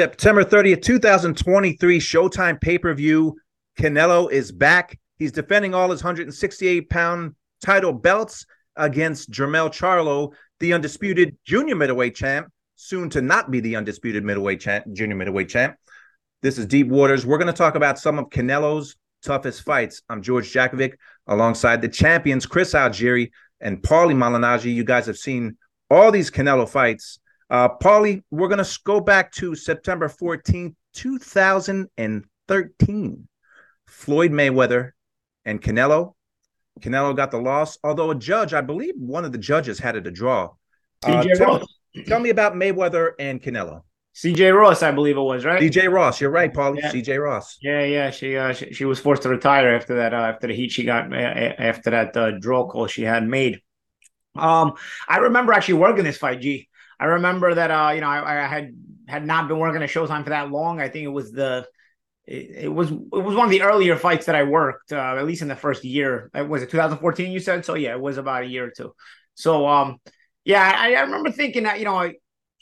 September 30th, 2023, Showtime pay per view. Canelo is back. He's defending all his 168 pound title belts against Jermell Charlo, the undisputed junior middleweight champ, soon to not be the undisputed middleweight champ, junior middleweight champ. This is Deep Waters. We're going to talk about some of Canelo's toughest fights. I'm George Jakovic alongside the champions, Chris Algieri and Paulie Malignaggi. You guys have seen all these Canelo fights. Uh, Paulie, we're going to go back to September 14th, 2013. Floyd Mayweather and Canelo. Canelo got the loss, although a judge, I believe one of the judges had it a draw. Uh, tell, tell, me about Mayweather and Canelo. CJ Ross, I believe it was, right? CJ Ross, you're right, Paulie. Yeah. CJ Ross. Yeah, yeah. She, uh, she, she was forced to retire after that. Uh, after the heat she got after that uh, draw call she had made. Um, I remember actually working this fight. G. I remember that uh, you know, I, I, had had not been working at Showtime for that long. I think it was the it, it was it was one of the earlier fights that I worked, uh, at least in the first year. It was it 2014 you said? So yeah, it was about a year or two. So um yeah, I, I remember thinking that, you know,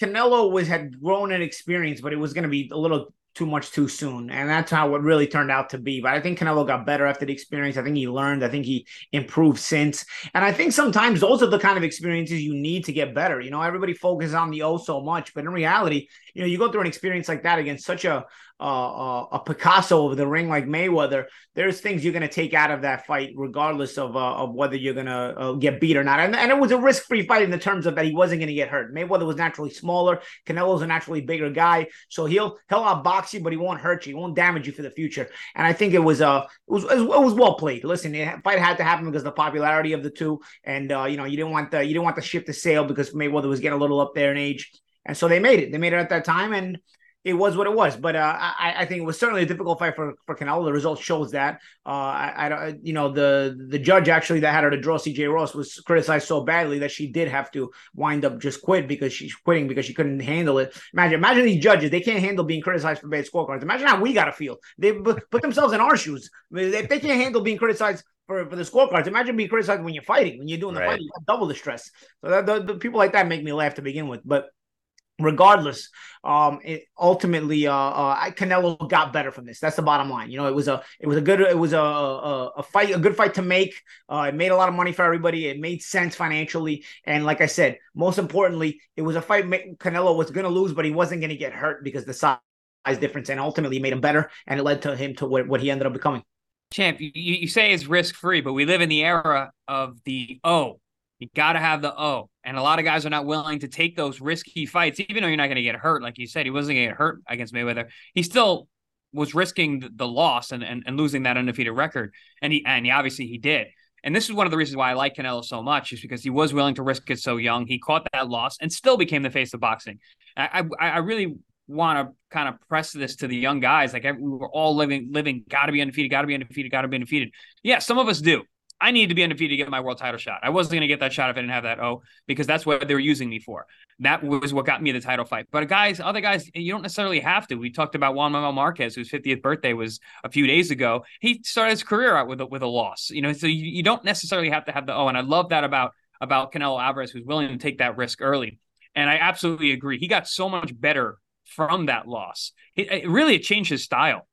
Canelo was had grown in experience, but it was gonna be a little too much too soon. And that's how it really turned out to be. But I think Canelo got better after the experience. I think he learned. I think he improved since. And I think sometimes those are the kind of experiences you need to get better. You know, everybody focuses on the O so much, but in reality, you know, you go through an experience like that against such a uh, a Picasso of the ring like Mayweather, there's things you're going to take out of that fight, regardless of uh, of whether you're going to uh, get beat or not. And, and it was a risk free fight in the terms of that he wasn't going to get hurt. Mayweather was naturally smaller. Canelo's a naturally bigger guy, so he'll he'll outbox you, but he won't hurt you. He won't damage you for the future. And I think it was uh it was it was well played. Listen, the fight had to happen because the popularity of the two, and uh, you know you didn't want the you didn't want the ship to sail because Mayweather was getting a little up there in age. And so they made it. They made it at that time, and it was what it was. But uh, I, I, think it was certainly a difficult fight for for Canelo. The result shows that. Uh, I, I, you know, the the judge actually that had her to draw C.J. Ross was criticized so badly that she did have to wind up just quit because she's quitting because she couldn't handle it. Imagine, imagine these judges; they can't handle being criticized for bad scorecards. Imagine how we got to feel. They put themselves in our shoes. If they can't handle being criticized for, for the scorecards. Imagine being criticized when you're fighting, when you're doing the right. fight, you double the stress. So that, the, the, people like that make me laugh to begin with. But regardless um it ultimately uh, uh canelo got better from this. That's the bottom line. You know it was a it was a good it was a a, a fight a good fight to make. Uh it made a lot of money for everybody. It made sense financially. And like i said most importantly it was a fight canelo was going to lose but he wasn't going to get hurt because the size difference and ultimately made him better and it led to him to what, what he ended up becoming. Champ you, you say it's risk free but we live in the era of the oh you got to have the O. And a lot of guys are not willing to take those risky fights, even though you're not going to get hurt. Like you said, he wasn't going to get hurt against Mayweather. He still was risking the, loss and, and, and losing that undefeated record. And he, and he obviously he did. And this is one of the reasons why I like Canelo so much, is because he was willing to risk it so young. He caught that loss and still became the face of boxing. I, I, I really want to kind of press this to the young guys. Like we were all living, living, got to be undefeated, got to be undefeated, got to be undefeated. Yeah, some of us do. I needed to be undefeated to get my world title shot. I wasn't going to get that shot if I didn't have that O because that's what they were using me for. That was what got me the title fight. But guys, other guys, you don't necessarily have to. We talked about Juan Manuel Marquez, whose 50th birthday was a few days ago. He started his career out with a, with a loss. You know, so you, you don't necessarily have to have the O. And I love that about about Canelo Alvarez, who's willing to take that risk early. And I absolutely agree. He got so much better from that loss. It, it really changed his style.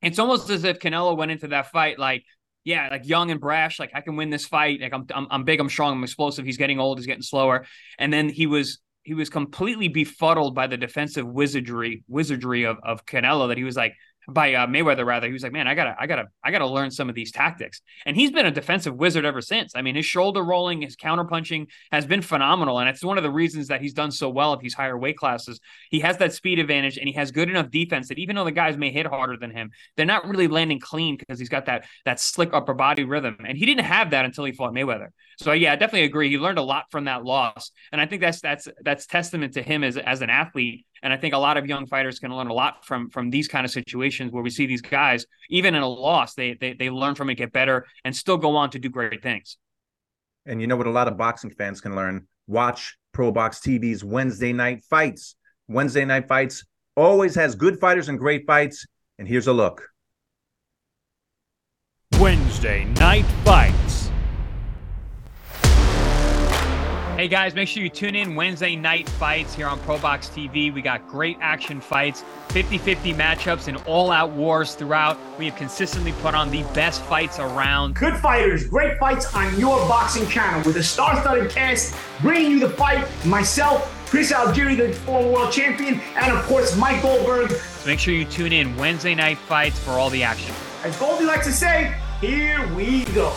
It's almost as if Canelo went into that fight like yeah, like young and brash, like I can win this fight. Like I'm, I'm, I'm big, I'm strong, I'm explosive. He's getting old, he's getting slower. And then he was, he was completely befuddled by the defensive wizardry, wizardry of, of Canelo that he was like, by uh, Mayweather rather. He was like, man, I gotta, I gotta, I gotta learn some of these tactics. And he's been a defensive wizard ever since. I mean, his shoulder rolling, his counter punching has been phenomenal, and it's one of the reasons that he's done so well at these higher weight classes. He has that speed advantage, and he has good enough defense that even though the guys may hit harder than him, they're not really landing clean because he's got that that slick upper body rhythm, and he didn't have that until he fought Mayweather. So yeah, I definitely agree. He learned a lot from that loss, and I think that's that's that's testament to him as as an athlete and I think a lot of young fighters can learn a lot from from these kind of situations where we see these guys, even in a loss, they they they learn from it, get better, and still go on to do great things. And you know what a lot of boxing fans can learn? Watch Pro Box TV's Wednesday night fights. Wednesday night fights always has good fighters and great fights. And here's a look. Wednesday night fights. Hey guys, make sure you tune in Wednesday night fights here on ProBox TV. We got great action fights, 50 50 matchups, and all out wars throughout. We have consistently put on the best fights around. Good fighters, great fights on your boxing channel with a star studded cast bringing you the fight. Myself, Chris Algieri, the former world champion, and of course, Mike Goldberg. So make sure you tune in Wednesday night fights for all the action. As Goldie likes to say, here we go.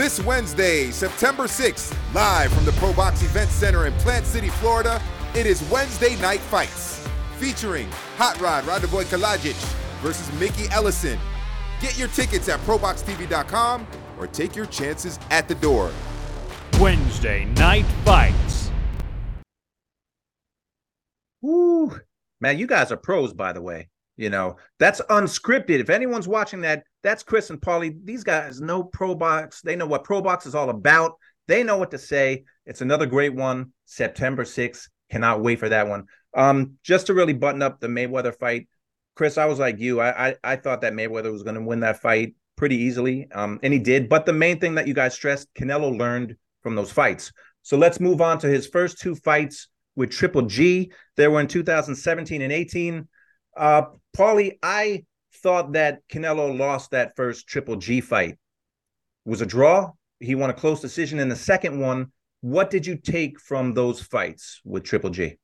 This Wednesday, September 6th, live from the Pro Box Event Center in Plant City, Florida, it is Wednesday Night Fights, featuring Hot Rod Radivoje Kalajdzic versus Mickey Ellison. Get your tickets at ProBoxTV.com or take your chances at the door. Wednesday Night Fights. Woo. Man, you guys are pros, by the way. You know, that's unscripted. If anyone's watching that, that's Chris and Paulie. These guys know Pro Box. They know what Pro Box is all about. They know what to say. It's another great one. September 6th. Cannot wait for that one. Um, just to really button up the Mayweather fight, Chris, I was like you. I I, I thought that Mayweather was going to win that fight pretty easily. Um, and he did. But the main thing that you guys stressed, Canelo learned from those fights. So let's move on to his first two fights with Triple G. They were in 2017 and 18. Uh, Paulie, I thought that Canelo lost that first Triple G fight. It was a draw. He won a close decision in the second one. What did you take from those fights with Triple G?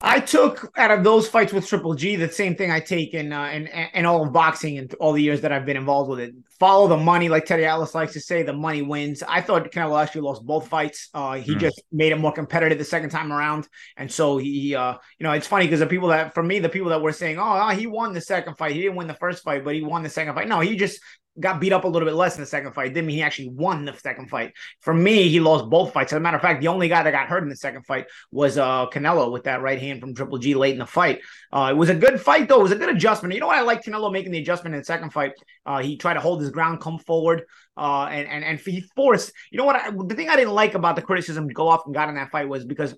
I took out of those fights with Triple G the same thing I take in uh, in, in all of boxing and all the years that I've been involved with it. Follow the money, like Teddy Atlas likes to say, the money wins. I thought Canelo actually lost both fights. Uh, he mm. just made it more competitive the second time around, and so he, uh, you know, it's funny because the people that, for me, the people that were saying, "Oh, he won the second fight, he didn't win the first fight, but he won the second fight." No, he just got beat up a little bit less in the second fight. Didn't mean he actually won the second fight. For me, he lost both fights. As a matter of fact, the only guy that got hurt in the second fight was uh, Canelo with that right hand from Triple G late in the fight. Uh, it was a good fight though. It was a good adjustment. You know what I like Canelo making the adjustment in the second fight. Uh, he tried to hold his ground, come forward, uh, and and and he forced. You know what? I, the thing I didn't like about the criticism Golovkin got in that fight was because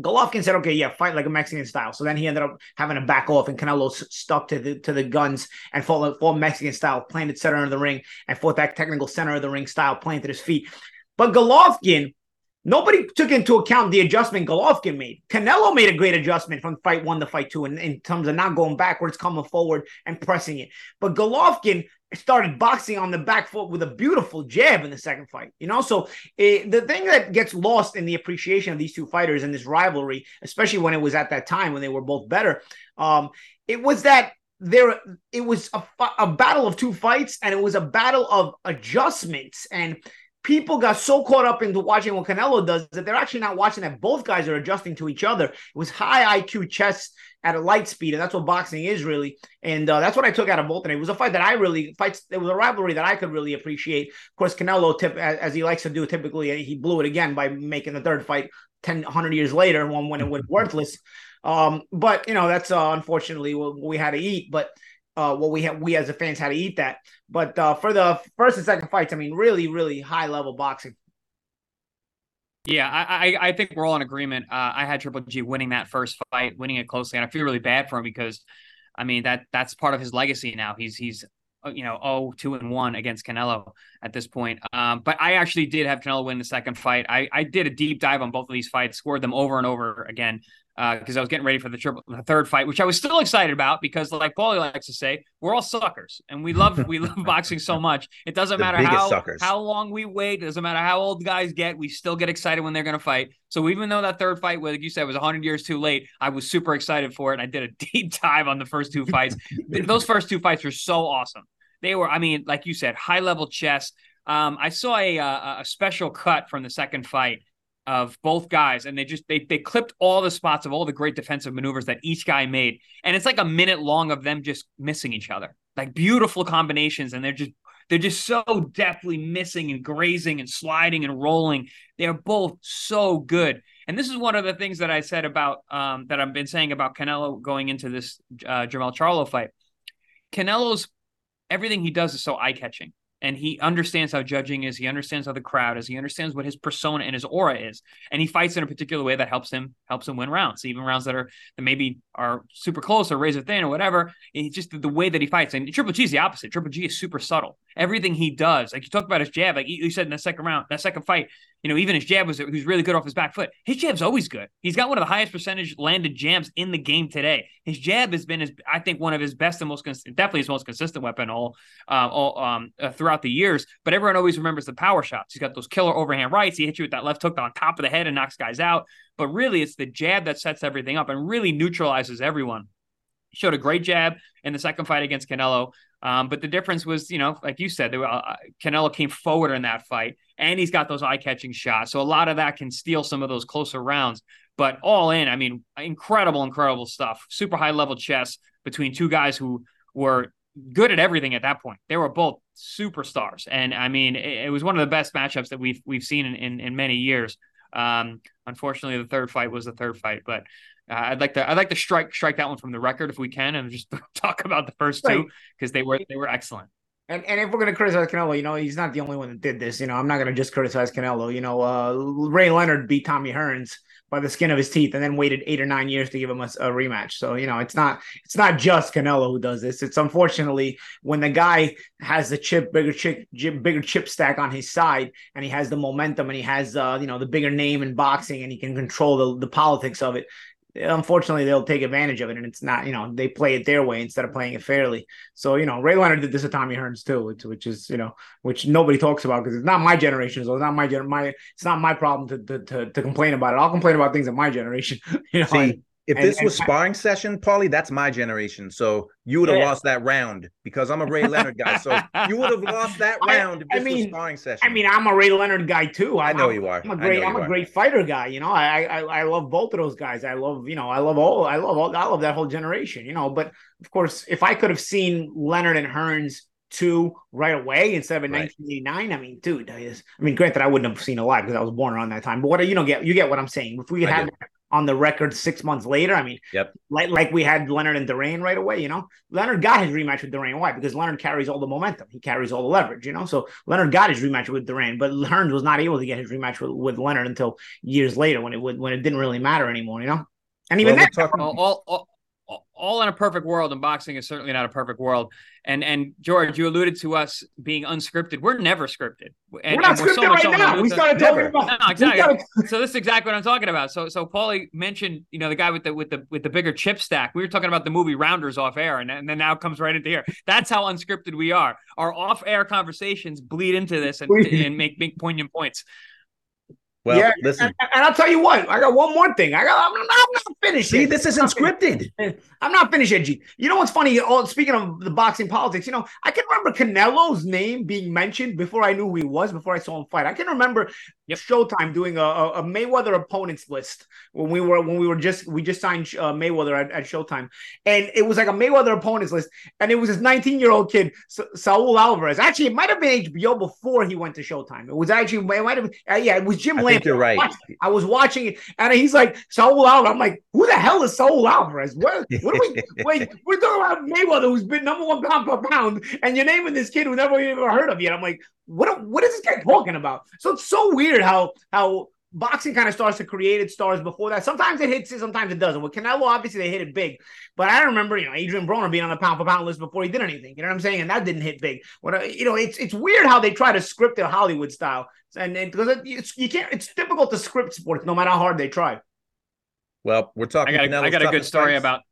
Golovkin said, "Okay, yeah, fight like a Mexican style." So then he ended up having to back off, and Canelo stuck to the to the guns and fought, fought Mexican style, planted center of the ring, and fought that technical center of the ring style, planted his feet. But Golovkin Nobody took into account the adjustment Golovkin made. Canelo made a great adjustment from fight one to fight two in, in terms of not going backwards, coming forward, and pressing it. But Golovkin started boxing on the back foot with a beautiful jab in the second fight. You know, so it, eh, the thing that gets lost in the appreciation of these two fighters and this rivalry, especially when it was at that time when they were both better, um, it was that there it was a, a battle of two fights and it was a battle of adjustments and people got so caught up into watching what Canelo does that they're actually not watching that both guys are adjusting to each other. It was high IQ chess at a light speed, and that's what boxing is really. And uh, that's what I took out of both. And it was a fight that I really fights. It was a rivalry that I could really appreciate. Of course, Canelo, tip, as he likes to do, typically he blew it again by making the third fight 10, 100 years later, one when it was worthless. Um, but you know that's uh, unfortunately what we had to eat. But uh, what we have, we as a fans had to eat that. But uh, for the first and second fights, I mean, really, really high level boxing. Yeah, I, I, I think we're all in agreement. Uh, I had Triple G winning that first fight, winning it closely, and I feel really bad for him because, I mean that that's part of his legacy now. He's he's uh, you know oh two and one against Canelo at this point. Um, but I actually did have Canelo win the second fight. I I did a deep dive on both of these fights, scored them over and over again because uh, I was getting ready for the triple, the third fight, which I was still excited about because, like Paulie likes to say, we're all suckers, and we love we love boxing so much. It doesn't the matter how suckers. how long we wait, it doesn't matter how old guys get, we still get excited when they're going to fight. So even though that third fight, like you said, was 100 years too late, I was super excited for it, and I did a deep dive on the first two fights. Those first two fights were so awesome. They were, I mean, like you said, high level chess. Um, I saw a, a, a special cut from the second fight of both guys and they just they they clipped all the spots of all the great defensive maneuvers that each guy made. And it's like a minute long of them just missing each other. Like beautiful combinations and they're just they're just so deftly missing and grazing and sliding and rolling. They're both so good. And this is one of the things that i said about um, that i've been saying about canelo going into this uh, jermell charlo fight. Canelo's everything he does is so eye-catching and he understands how judging is. He understands how the crowd is. He understands what his persona and his aura is, and he fights in a particular way that helps him helps him win rounds, even rounds that are that maybe are super close or razor thin or whatever. It's just the, way that he fights. And Triple G is the opposite. Triple G is super subtle. Everything he does, like you talked about his jab, like you said in the second round, that second fight, you know, even his jab was he was really good off his back foot. His jab's always good. He's got one of the highest percentage landed jabs in the game today. His jab has been his, I think, one of his best and most cons- definitely his most consistent weapon all, uh, all um, uh, throughout the years. But everyone always remembers the power shots. He's got those killer overhand rights. He hits you with that left hook on top of the head and knocks guys out. But really, it's the jab that sets everything up and really neutralizes everyone. He showed a great jab in the second fight against Canelo. Um, but the difference was, you know, like you said, were, uh, Canelo came forward in that fight, and he's got those eye-catching shots. So a lot of that can steal some of those closer rounds. But all in, I mean, incredible, incredible stuff. Super high level chess between two guys who were good at everything at that point. They were both superstars, and I mean, it, it was one of the best matchups that we've we've seen in in, in many years. Um, unfortunately, the third fight was the third fight, but uh, I'd like to I'd like to strike strike that one from the record if we can, and just talk about the first right. two because they were they were excellent. And and if we're gonna criticize Canelo, you know, he's not the only one that did this. You know, I'm not gonna just criticize Canelo. You know, uh, Ray Leonard beat Tommy Hearns by the skin of his teeth, and then waited eight or nine years to give him a, a, rematch. So you know, it's not it's not just Canelo who does this. It's unfortunately when the guy has the chip bigger chip, bigger chip stack on his side, and he has the momentum, and he has uh, you know the bigger name in boxing, and he can control the the politics of it unfortunately they'll take advantage of it and it's not you know they play it their way instead of playing it fairly. So you know ray leonard did this to tommy hearns too which, which is you know which nobody talks about because it's not my generation so it's not my gen my it's not my problem to, to, to to complain about it. I'll complain about things in my generation you know See, if this was and, sparring session, Paulie, that's my generation. So you would have yeah. lost that round because I'm a Ray Leonard guy. So you would have lost that round if this I mean, was sparring session. I mean, I'm a Ray Leonard guy too. I, I know you are. I'm a great. I'm a are. great fighter guy. You know, I, I I love both of those guys. I love you know I love all I love all I love that whole generation. You know, but of course, if I could have seen Leonard and Hearns two right away instead of in right. 1989. I mean, dude, I mean, granted, I wouldn't have seen a live because I was born around that time. But what you know, get you get what I'm saying. If we had on the record six months later. I mean, yep. like like we had Leonard and Duran right away. You know, Leonard got his rematch with Duran. Why? Because Leonard carries all the momentum. He carries all the leverage. You know, so Leonard got his rematch with Duran, but Hearns was not able to get his rematch with, with Leonard until years later when it would when it didn't really matter anymore. You know, and even well, then, all, all, all in a perfect world, and boxing is certainly not a perfect world. And and George, you alluded to us being unscripted. We're never scripted. And, we're not we're scripted so right now. We started talking about no, exactly. Started... so this is exactly what I'm talking about. So so Paulie mentioned, you know, the guy with the with the with the bigger chip stack. We were talking about the movie Rounders off air, and, and then now comes right into here. That's how unscripted we are. Our off air conversations bleed into this and, and make make poignant points. Well, yeah, listen, and, and, I'll tell you what, I got one more thing. I got, I'm, I'm not finished. See, yet. this isn't scripted. I'm not finished yet, G. You know what's funny? Oh, speaking of the boxing politics, you know, I can remember Canelo's name being mentioned before I knew who he was, before I saw him fight. I can remember yep. Showtime doing a, a, Mayweather opponents list when we were when we were just we just signed uh, Mayweather at, at, Showtime, and it was like a Mayweather opponents list, and it was this 19 year old kid Sa- Saul Alvarez. Actually, it might have been HBO before he went to Showtime. It was actually it might have uh, yeah, it was Jim Lamb. You're right. I was watching it, and he's like Saul Alvarez. I'm like, who the hell is Saul Alvarez? What, what are we? wait, we're talking about Mayweather, who's been number one pound per pound, and you're naming this kid who never even heard of yet. I'm like, what? What is this guy talking about? So it's so weird how how boxing kind of starts to create its stars before that. Sometimes it hits it, sometimes it doesn't. With Canelo, obviously they hit it big, but I remember you know Adrian Broner being on the pound for pound list before he did anything. You know what I'm saying? And that didn't hit big. What uh, you know, it's it's weird how they try to script it Hollywood style, and because it, it's you can't. It's difficult to script sports no matter how hard they try. Well, we're talking. I got a, I got a good story fights. about.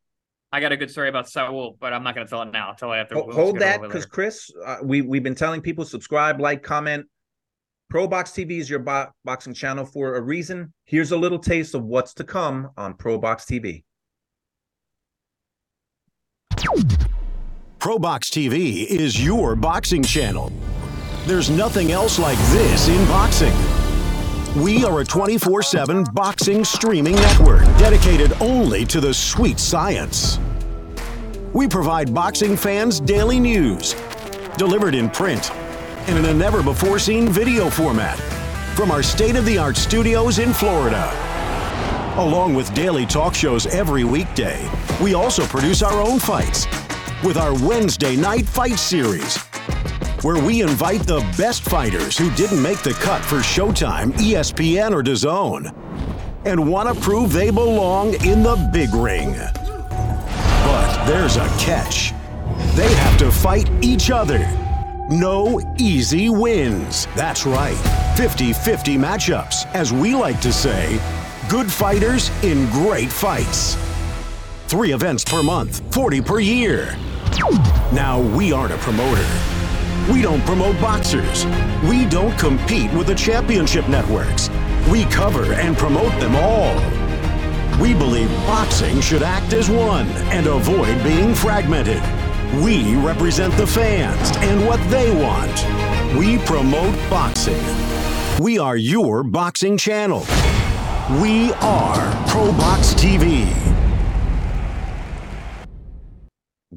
I got a good story about Saul, but I'm not going to tell it now. I'll tell it after. Hold, hold that, because Chris, uh, we we've been telling people subscribe, like, comment, ProBox TV is your bo- boxing channel for a reason. Here's a little taste of what's to come on ProBox TV. ProBox TV is your boxing channel. There's nothing else like this in boxing. We are a 24 7 boxing streaming network dedicated only to the sweet science. We provide boxing fans daily news, delivered in print and in a never before seen video format from our state of the art studios in Florida. Along with daily talk shows every weekday, we also produce our own fights with our Wednesday night fight series. Where we invite the best fighters who didn't make the cut for Showtime, ESPN, or DAZN and want to prove they belong in the big ring. But there's a catch. They have to fight each other. No easy wins. That's right. 50 50 matchups, as we like to say. Good fighters in great fights. Three events per month, 40 per year. Now, we aren't a promoter. We don't promote boxers. We don't compete with the championship networks. We cover and promote them all. We believe boxing should act as one and avoid being fragmented. We represent the fans and what they want. We promote boxing. We are your boxing channel. We are Pro Box TV.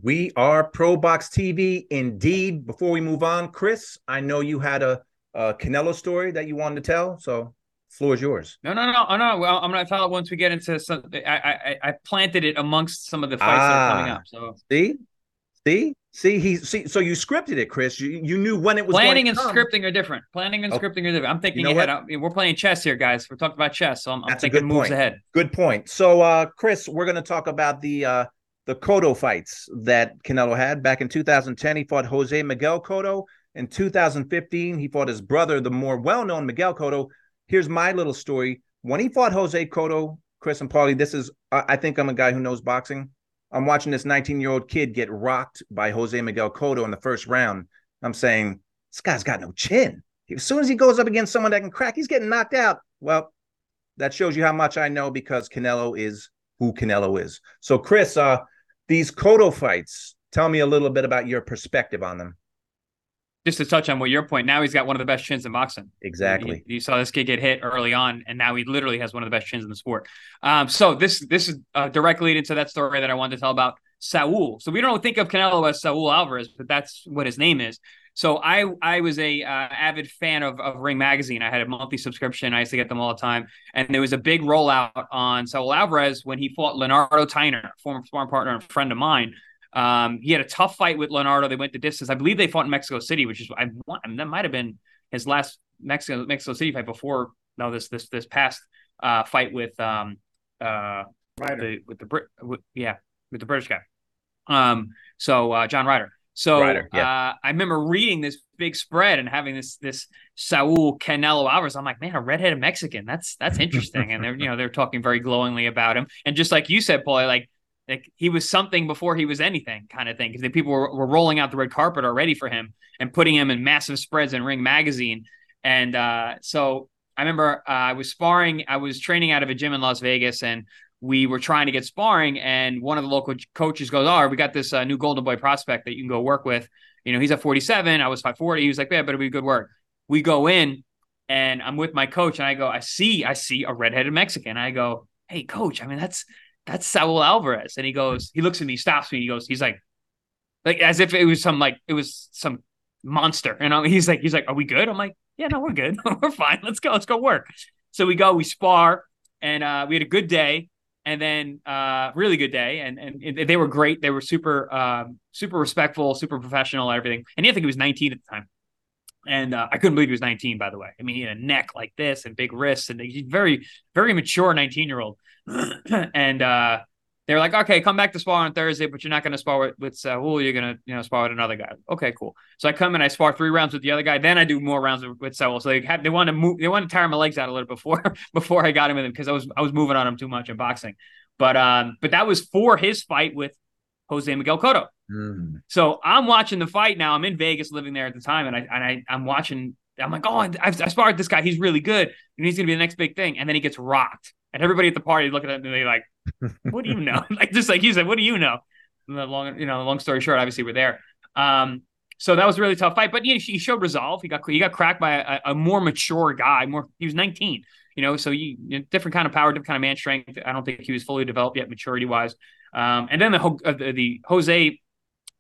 We are Pro Box TV indeed. Before we move on, Chris, I know you had a, a Canelo story that you wanted to tell, so floor is yours. No, no, no, no, no. Well, I'm gonna tell it once we get into some. I, I, I planted it amongst some of the fights that are coming Ah. up. So See, see, see. He see. So you scripted it, Chris. You you knew when it was planning going and to come. scripting are different. Planning and Oh, scripting are different. I'm thinking know ahead. I- We're playing chess here, guys. We're talking about chess, so I'm, I'm thinking good moves point. ahead. Good point. So, uh, Chris, we're going to talk about the uh, the Cotto fights that Canelo had back in 2010. He fought Jose Miguel Cotto. In 2015, he fought his brother, the more well-known Miguel Cotto. Here's my little story. When he fought Jose Cotto, Chris and Paulie, this is I think I'm a guy who knows boxing. I'm watching this 19-year-old kid get rocked by Jose Miguel Cotto in the first round. I'm saying this guy's got no chin. As soon as he goes up against someone that can crack, he's getting knocked out. Well, that shows you how much I know because Canelo is who Canelo is. So, Chris, uh, these Cotto fights, tell me a little bit about your perspective on them. Just to touch on what your point, now he's got one of the best chins in boxing. Exactly. You, you saw this kid get hit early on, and now he literally has one of the best chins in the sport. Um, so this this is uh, direct lead into that story that I wanted to tell about Saul. So we don't think of Canelo as Saul Alvarez, but that's what his name is. So I I was a uh, avid fan of, of Ring Magazine. I had a monthly subscription. I used to get them all the time, and there was a big rollout on Saul Alvarez when he fought Lanardo Tyner, former sparring partner and friend of mine. Um, he had a tough fight with Lanardo. They went the distance. I believe they fought in Mexico City, which is I want that might have been his last Mexico Mexico City fight before no this this this past uh fight with um uh Ryder. the with the Brit with, yeah with the British guy. Um so uh John Ryder. So Ryder, yeah. uh I remember reading this big spread and having this this Saul Canelo Alvarez. I'm like, man, a redheaded Mexican. That's that's interesting. and they're you know they're talking very glowingly about him. And just like you said, Paul, like like he was something before he was anything kind of thing because the people were, were rolling out the red carpet already for him and putting him in massive spreads in ring magazine and uh, so i remember uh, i was sparring i was training out of a gym in las vegas and we were trying to get sparring and one of the local coaches goes oh we got this uh, new golden boy prospect that you can go work with you know he's at 47 i was 540 he was like yeah but it'll be good work we go in and i'm with my coach and i go i see i see a redheaded mexican i go hey coach i mean that's that's Saul Alvarez. And he goes, he looks at me, stops me. He goes, he's like, like as if it was some like it was some monster. And I'm, he's like, he's like, are we good? I'm like, yeah, no, we're good. we're fine. Let's go. Let's go work. So we go, we spar, and uh, we had a good day. And then uh, really good day, and and they were great. They were super, um, super respectful, super professional, everything. And I think he was 19 at the time, and uh, I couldn't believe he was 19. By the way, I mean he had a neck like this and big wrists, and he's very, very mature 19 year old. and uh, they were like, okay, come back to spar on Thursday, but you're not going to spar with, with Saul. You're going to, you know, spar with another guy. Okay, cool. So I come and I spar three rounds with the other guy. Then I do more rounds with, with Saul. So they had, they wanted to move, they wanted to tire my legs out a little before, before I got him with him because I was, I was moving on him too much in boxing. But, um, but that was for his fight with Jose Miguel Cotto. Mm. So I'm watching the fight now. I'm in Vegas, living there at the time, and I and I I'm watching. I'm like, oh, I've, I sparred this guy. He's really good, and he's gonna be the next big thing. And then he gets rocked, and everybody at the party looking at him and they like, what do you know? like just like you said, what do you know? And the long, you know, long story short, obviously we're there. Um, so that was a really tough fight, but you know, he showed resolve. He got he got cracked by a, a more mature guy. More, he was 19. You know, so you, you know, different kind of power, different kind of man strength. I don't think he was fully developed yet, maturity wise. Um, and then the, uh, the the Jose,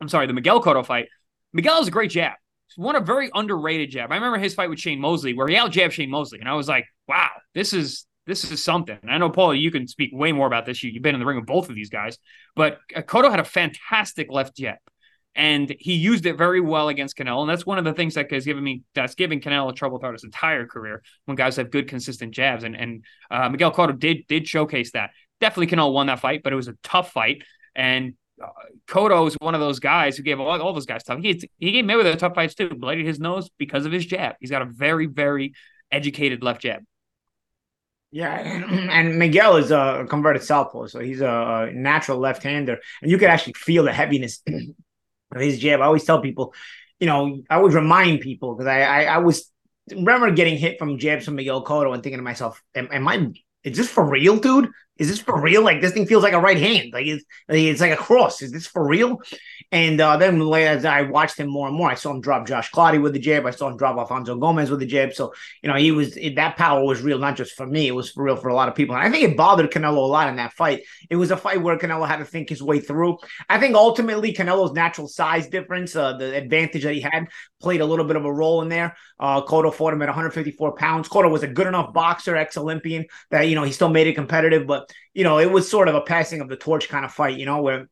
I'm sorry, the Miguel Cotto fight. Miguel is a great jab. One a very underrated jab. I remember his fight with Shane Mosley, where he out jabbed Shane Mosley, and I was like, wow, this is this is something. I know Paul, you can speak way more about this. You, you've been in the ring with both of these guys, but Cotto had a fantastic left jab. and he used it very well against Canelo. And that's one of the things that has given me that's giving Canelo trouble throughout his entire career when guys have good, consistent jabs. And and uh, Miguel Cotto did did showcase that. Definitely Canelo won that fight, but it was a tough fight. And uh, Cotto is one of those guys who gave all, all those guys tough. He he gave Mayweather tough fights too. Bloodied his nose because of his jab. He's got a very very educated left jab. Yeah, and Miguel is a converted southpaw, so he's a natural left-hander, and you could actually feel the heaviness of his jab. I always tell people, you know, I would remind people because I, I, I was remember getting hit from jabs from Miguel Cotto and thinking to myself, am, am I is this for real, dude? Is this for real? Like this thing feels like a right hand. Like it's, it's like a cross. Is this for real? And uh, then as I watched him more and more, I saw him drop Josh Clottey with the jab. I saw him drop Alfonso Gomez with the jab. So you know he was that power was real, not just for me. It was for real for a lot of people. And I think it bothered Canelo a lot in that fight. It was a fight where Canelo had to think his way through. I think ultimately Canelo's natural size difference, uh, the advantage that he had, played a little bit of a role in there. Uh, Cotto fought him at 154 pounds. Cotto was a good enough boxer, ex Olympian, that you know he still made it competitive, but you know it was sort of a passing of the torch kind of fight. You know where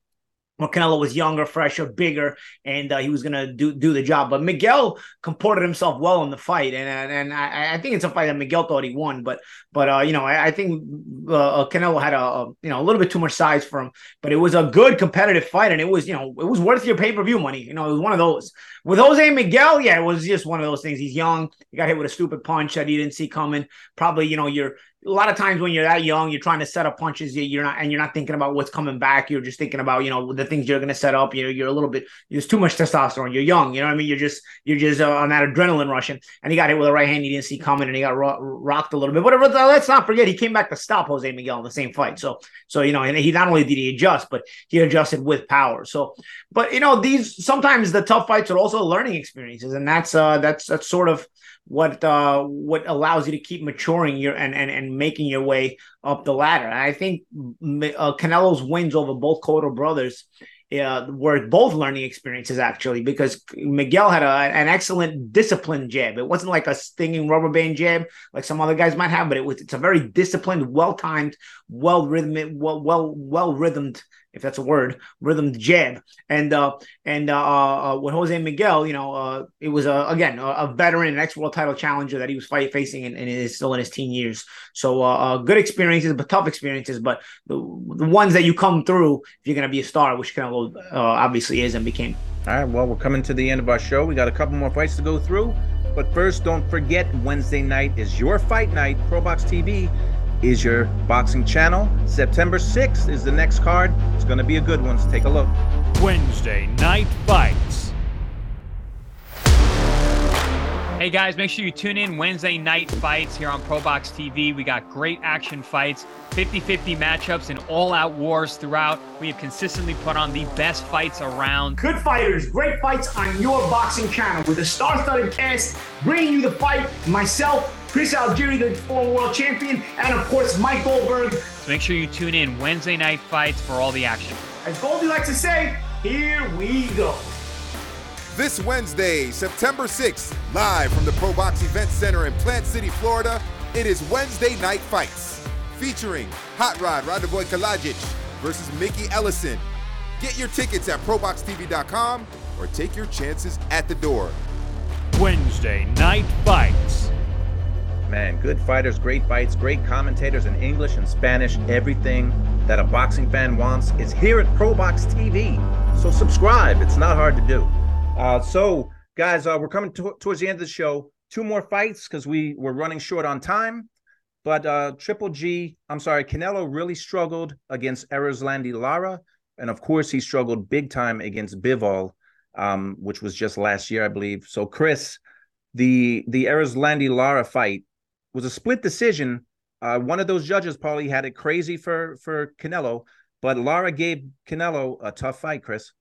well, Canelo was younger, fresher, bigger, and uh, he was gonna do do the job. But Miguel comported himself well in the fight, and and, and I, I, think it's a fight that Miguel thought he won. But but uh, you know I, I think uh, uh Canelo had a, a, you know a little bit too much size for him, but it was a good competitive fight, and it was you know it was worth your pay per view money. You know it was one of those with Jose Miguel. Yeah, it was just one of those things. He's young. He got hit with a stupid punch that he didn't see coming. Probably you know you're a lot of times when you're that young, you're trying to set up punches. You're not, and you're not thinking about what's coming back. You're just thinking about, you know, the things you're going to set up. You know, you're a little bit. There's too much testosterone. You're young. You know what I mean? You're just, you're just uh, on that adrenaline rushing. And he got hit with a right hand he didn't see coming, and he got ro- rocked a little bit. Whatever. Let's not forget he came back to stop Jose Miguel in the same fight. So, so you know, and he not only did he adjust, but he adjusted with power. So, but you know, these sometimes the tough fights are also learning experiences, and that's uh that's that's sort of what uh, what allows you to keep maturing your and and, and making your way up the ladder. And I think uh, Canelo's wins over both Cotto brothers uh, were both learning experiences actually because Miguel had a, an excellent disciplined jab. It wasn't like a stinging rubber band jab like some other guys might have, but it was it's a very disciplined, well timed, well rhythmic, well well well rhythmed if that's a word, rhythmed jab. And uh, and uh, uh, with Jose Miguel, you know, uh, it was a, again a, a veteran, an ex world title challenger that he was fight facing, and, and is still in his teen years. So uh, uh, good experiences, but tough experiences. But the, the ones that you come through if you're going to be a star, which Canelo uh, obviously is and became. All right. Well, we're coming to the end of our show. We got a couple more fights to go through. But first, don't forget Wednesday night is your fight night. ProBox TV is your boxing channel. September 6th is the next card. It's going to be a good one, so take a look. Wednesday Night Fights. Hey guys, make sure you tune in Wednesday night fights here on ProBox TV. We got great action fights, 50 50 matchups, and all out wars throughout. We have consistently put on the best fights around. Good fighters, great fights on your boxing channel with a star studded cast bringing you the fight. Myself, Chris Algieri, the former world champion, and of course, Mike Goldberg. So make sure you tune in Wednesday night fights for all the action. As Goldie likes to say, here we go. This Wednesday, September 6th, live from the Pro Box Event Center in Plant City, Florida, it is Wednesday Night Fights, featuring Hot Rod Radivoje Kalajdzic versus Mickey Ellison. Get your tickets at ProBoxTV.com or take your chances at the door. Wednesday Night Fights. Man, good fighters, great fights, great commentators in English and Spanish. Everything that a boxing fan wants is here at ProBox TV. So subscribe. It's not hard to do. Uh, so, guys, uh, we're coming to- towards the end of the show. Two more fights because we were running short on time. But uh, Triple G, I'm sorry, Canelo really struggled against Erislandy Lara. And of course, he struggled big time against Bivol, um, which was just last year, I believe. So, Chris, the the Erislandy Lara fight was a split decision. Uh, one of those judges probably had it crazy for for Canelo, but Lara gave Canelo a tough fight, Chris.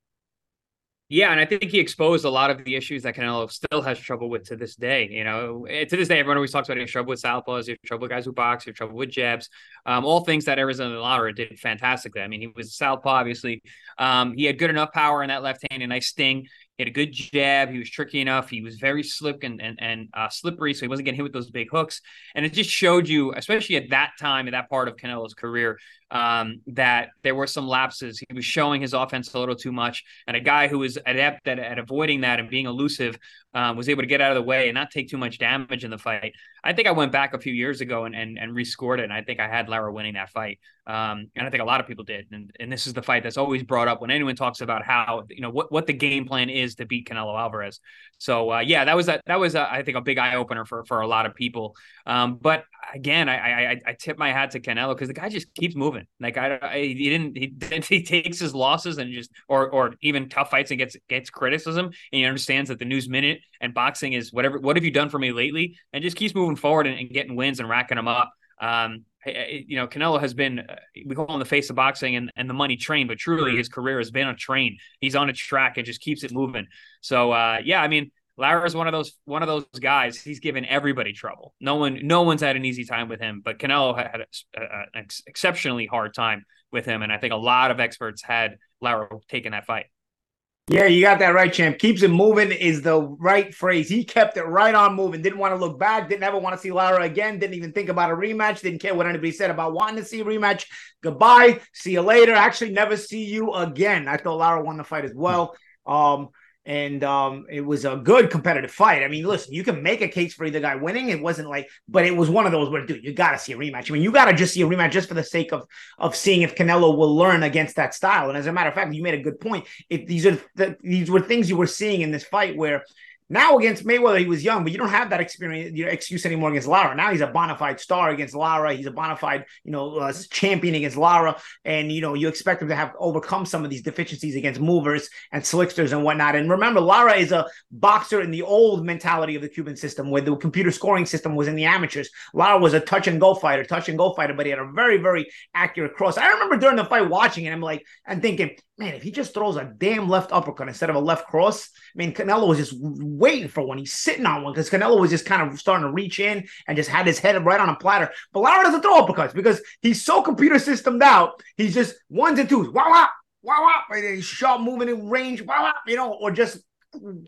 Yeah, and I think he exposed a lot of the issues that Canelo still has trouble with to this day. You know, eh, to this day, everyone always talks about has trouble with southpaws, has trouble with guys who box, has trouble with jabs, um, all things that Erislandy Lara did fantastically. I mean, he was southpaw, obviously. Um, he had good enough power in that left hand, a nice sting. He had a good jab. He was tricky enough. He was very slick and and, and uh, slippery, so he wasn't getting hit with those big hooks. And it just showed you, especially at that time, at that part of Canelo's career, um, that there were some lapses. He was showing his offense a little too much, and a guy who was adept at, at avoiding that and being elusive um, was able to get out of the way and not take too much damage in the fight. I think I went back a few years ago and and, and rescored it, and I think I had Lara winning that fight. Um, and I think a lot of people did. And, and this is the fight that's always brought up when anyone talks about how you know what, what the game plan is to beat Canelo Alvarez. So uh, yeah, that was a, that was a, I think a big eye opener for for a lot of people. Um, but again, I, I I tip my hat to Canelo because the guy just keeps moving. Like I, I he didn't he, he takes his losses and just or or even tough fights and gets gets criticism and he understands that the news minute and boxing is whatever. What have you done for me lately? And just keeps moving forward and, and getting wins and racking them up. Um, you know, Canelo has been, uh, we call him the face of boxing and, and the money train, but truly his career has been a train. He's on a track and just keeps it moving. So, uh, yeah, I mean, Lara is one of those one of those guys. He's given everybody trouble. No one, no one's had an easy time with him. But Canelo had an ex- exceptionally hard time with him, and I think a lot of experts had Lara taking that fight. Yeah, you got that right, champ. Keeps it moving is the right phrase. He kept it right on moving. Didn't want to look back. Didn't ever want to see Lara again. Didn't even think about a rematch. Didn't care what anybody said about wanting to see a rematch. Goodbye. See you later. Actually, never see you again. I thought Lara won the fight as well. Um, and um, it was a good competitive fight. I mean, listen, you can make a case for either guy winning. It wasn't like, but it was one of those where, dude, you got to see a rematch. I mean, you got to just see a rematch just for the sake of of seeing if Canelo will learn against that style. And as a matter of fact, you made a good point. If these are the, these were things you were seeing in this fight where now against Mayweather, he was young, but you don't have that experience, your excuse anymore against Lara. Now he's a bona fide star against Lara. He's a bona fide, you know, uh, champion against Lara, and you know you expect him to have overcome some of these deficiencies against movers and slicksters and whatnot. And remember, Lara is a boxer in the old mentality of the Cuban system, where the computer scoring system was in the amateurs. Lara was a touch and go fighter, touch and go fighter, but he had a very, very accurate cross. I remember during the fight watching it, I'm like, and thinking, man, if he just throws a damn left uppercut instead of a left cross, I mean, Canelo was just waiting for one. He's sitting on one because Canelo was just kind of starting to reach in and just had his head right on a platter. But Lara doesn't throw uppercuts because he's so computer systemed out. He's just ones and twos, wow, wow, wow, wow. And he's sharp moving in range, wow, wow, you know, or just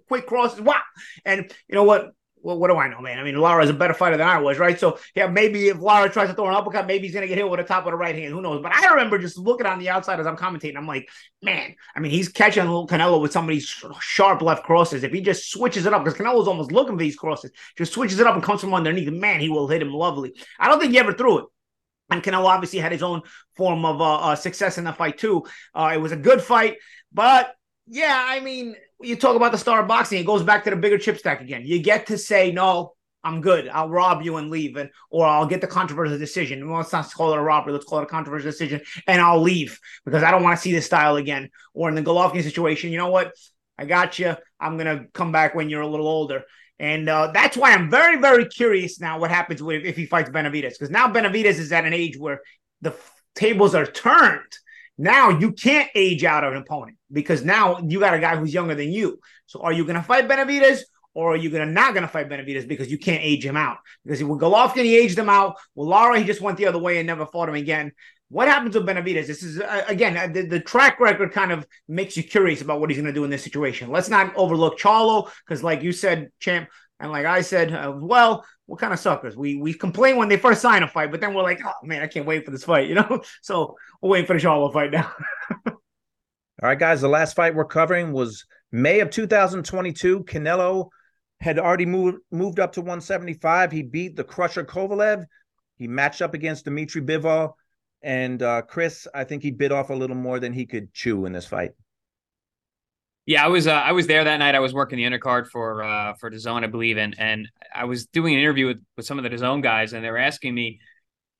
quick crosses, wow. And you know what? Well, what do I know, man? I mean, Lara is a better fighter than I was, right? So, yeah, maybe if Lara tries to throw an uppercut, maybe he's going to get hit with the top of the right hand. Who knows? But I remember just looking on the outside as I'm commentating. I'm like, man, I mean, he's catching a little Canelo with some of these sharp left crosses. If he just switches it up, because Canelo's almost looking for these crosses, just switches it up and comes from underneath, man, he will hit him lovely. I don't think he ever threw it. And Canelo obviously had his own form of uh, uh, success in the fight, too. Uh, it was a good fight, but yeah, I mean, you talk about the star of boxing, it goes back to the bigger chip stack again. You get to say, no, I'm good. I'll rob you and leave, and or I'll get the controversial decision. Well, let's not call it a robbery. Let's call it a controversial decision, and I'll leave because I don't want to see this style again. Or in the Golovkin situation, you know what? I got you. I'm gonna come back when you're a little older, and uh, that's why I'm very, very curious now what happens with if he fights Benavides because now Benavides is at an age where the f- tables are turned. Now you can't age out an opponent because now you got a guy who's younger than you. So are you going to fight Benavides or are you gonna not gonna fight Benavides because you can't age him out? Because with Golovkin, he aged him out. With Lara, he just went the other way and never fought him again. What happens with Benavides? This is uh, again uh, the, the, track record kind of makes you curious about what he's going to do in this situation. Let's not overlook Charlo because, like you said, champ, and like I said, uh, well, what kind of suckers? We we complain when they first sign a fight, but then we're like, oh man, I can't wait for this fight, you know. So we're waiting for the Charlo fight now. All right, guys. The last fight we're covering was May of 2022. Canelo had already moved moved up to 175. He beat the Crusher Kovalev. He matched up against Dmitry Bivol. And uh, Chris, I think he bit off a little more than he could chew in this fight. Yeah, I was uh, I was there that night. I was working the undercard for uh, for DAZN, I believe, and and I was doing an interview with, with some of the DAZN guys, and they were asking me,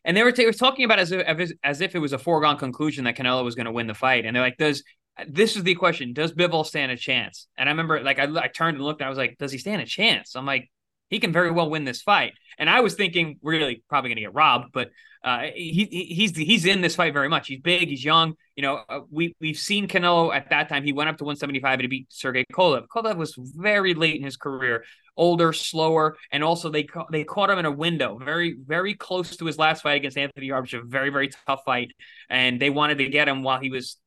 and they were, t- were talking about as if as if it was a foregone conclusion that Canelo was going to win the fight, and they're like, does this is the question: Does Bivol stand a chance? And I remember, like, I, I turned and looked, and I was like, "Does he stand a chance?" I'm like, he can very well win this fight. And I was thinking, really, probably going to get robbed, but uh, he, he's he's in this fight very much. He's big, he's young. You know, uh, we we've seen Canelo at that time. He went up to 175 and he beat Sergey Kovalev. Kovalev was very late in his career, older, slower, and also they ca- they caught him in a window, very very close to his last fight against Anthony Yarbush, a very very tough fight, and they wanted to get him while he was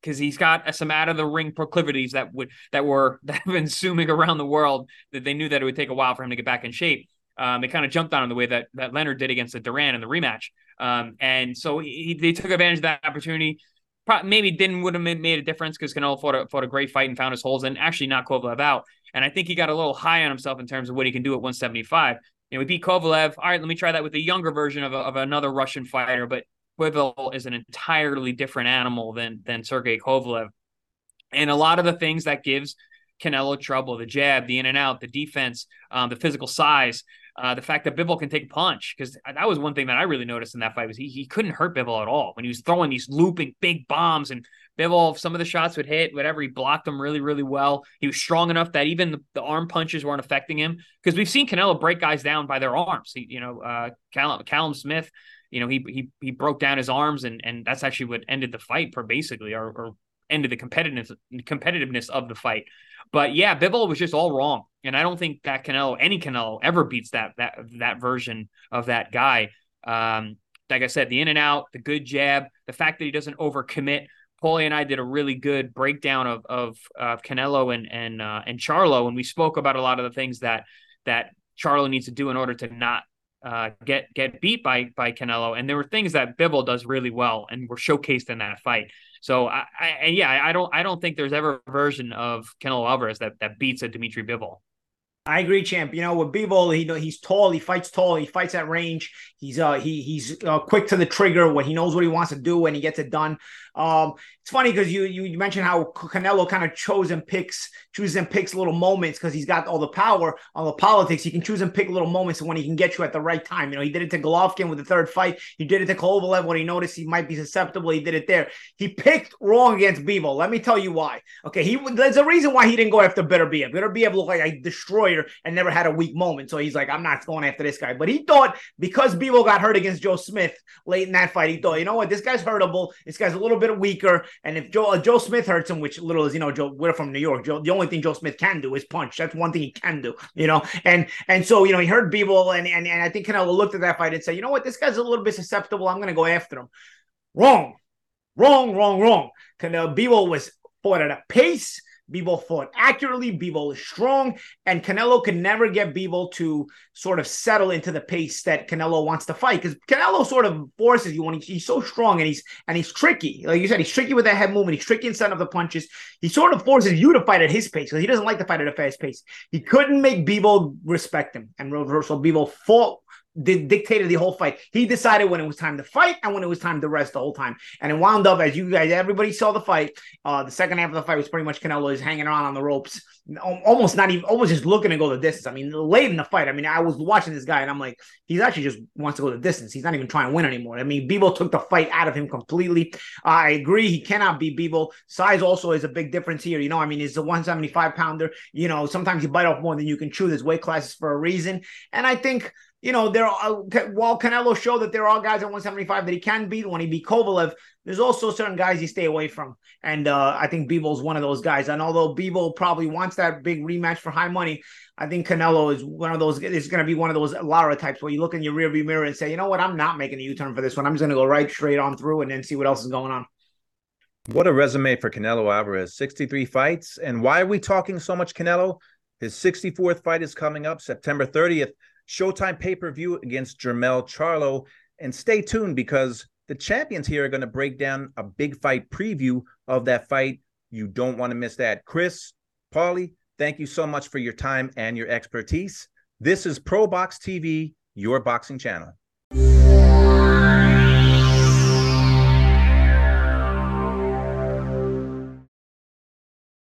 because he's got some out of the ring proclivities that would that were that have been zooming around the world that they knew that it would take a while for him to get back in shape. Um, they kind of jumped on him the way that that Leonard did against the Duran in the rematch, um, and so he, they took advantage of that opportunity. Probably, maybe didn't would have made a difference because Canelo fought a, fought a great fight and found his holes and actually knocked Kovalev out. And I think he got a little high on himself in terms of what he can do at 175. You know, we beat Kovalev. All right, let me try that with a younger version of, a, of another Russian fighter. But Bivol is an entirely different animal than than Sergey Kovalev. And a lot of the things that gives Canelo trouble, the jab, the in and out, the defense, um, the physical size, uh, the fact that Bivol can take a punch, because that was one thing that I really noticed in that fight was he, he couldn't hurt Bivol at all when he was throwing these looping big bombs and Bivol, some of the shots would hit, whatever. He blocked them really, really well. He was strong enough that even the, the arm punches weren't affecting him because we've seen Canelo break guys down by their arms. He, you know, uh, Callum, Callum Smith, you know, he he he broke down his arms and and that's actually what ended the fight for basically or, or ended the competitiveness competitiveness of the fight. But yeah, Bivol was just all wrong, and I don't think that Canelo, any Canelo, ever beats that that that version of that guy. Um, like I said, the in and out, the good jab, the fact that he doesn't overcommit Paulie and I did a really good breakdown of of uh, Canelo and and uh, and Charlo, and we spoke about a lot of the things that that Charlo needs to do in order to not uh, get get beat by by Canelo. And there were things that Bivol does really well, and were showcased in that fight. So I, I and yeah, I don't I don't think there's ever a version of Canelo Alvarez that that beats a Dmitry Bivol. I agree, champ. You know, with Bivol, he he's tall, he fights tall, he fights at range. He's uh he he's uh, quick to the trigger when he knows what he wants to do and he gets it done. Um, it's funny because you, you mentioned how Canelo kind of chose and picks chooses and picks little moments because he's got all the power, all the politics. He can choose and pick little moments when he can get you at the right time. You know, he did it to Golovkin with the third fight. He did it to Kovalev when he noticed he might be susceptible. He did it there. He picked wrong against Bivol. Let me tell you why. Okay, he there's a reason why he didn't go after Beterbiev. Beterbiev looked like a destroyer and never had a weak moment. So he's like, I'm not going after this guy. But he thought because Bivol got hurt against Joe Smith late in that fight, he thought, you know what, this guy's hurtable. This guy's a little bit weaker. And if Joe uh, Joe Smith hurts him, which little is, you know, Joe, we're from New York. Joe, the only thing Joe Smith can do is punch. That's one thing he can do, you know. And and so you know he hurt Bivol, and and and I think Canelo looked at that fight and said, you know what, this guy's a little bit susceptible. I'm going to go after him. Wrong, wrong, wrong, wrong. Canelo Bivol was fought at a pace Bivol fought accurately. Bivol is strong, and Canelo can never get Bivol to sort of settle into the pace that Canelo wants to fight because Canelo sort of forces you when he, he's so strong and he's and he's tricky. Like you said, he's tricky with that head movement. He's tricky in up the punches. He sort of forces you to fight at his pace because he doesn't like to fight at a fast pace. He couldn't make Bivol respect him, and so Bivol fought did, dictated the whole fight. He decided when it was time to fight and when it was time to rest the whole time. And it wound up as you guys, everybody saw the fight. Uh, the second half of the fight was pretty much Canelo is hanging around on the ropes, almost not even, almost just looking to go the distance. I mean, late in the fight, I mean, I was watching this guy and I'm like, he's actually just wants to go the distance. He's not even trying to win anymore. I mean, Bivol took the fight out of him completely. I agree, he cannot be Bivol. Size also is a big difference here. You know, I mean, he's a 175 pounder. You know, sometimes you bite off more than you can chew. There's weight classes for a reason, and I think you know, there are while Canelo showed that there are guys at 175 that he can beat when he beat Kovalev, there's also certain guys you stay away from. And uh, I think Bivol's one of those guys. And although Bebo probably wants that big rematch for high money, I think Canelo is one of those, is going to be one of those Lara types where you look in your rearview mirror and say, you know what, I'm not making a U turn for this one. I'm just going to go right straight on through and then see what else is going on. What a resume for Canelo Alvarez 63 fights. And why are we talking so much Canelo? His 64th fight is coming up September 30th. Showtime pay per view against Jermell Charlo. And stay tuned because the champions here are going to break down a big fight preview of that fight. You don't want to miss that. Chris, Paulie, thank you so much for your time and your expertise. This is Probox TV, your boxing channel.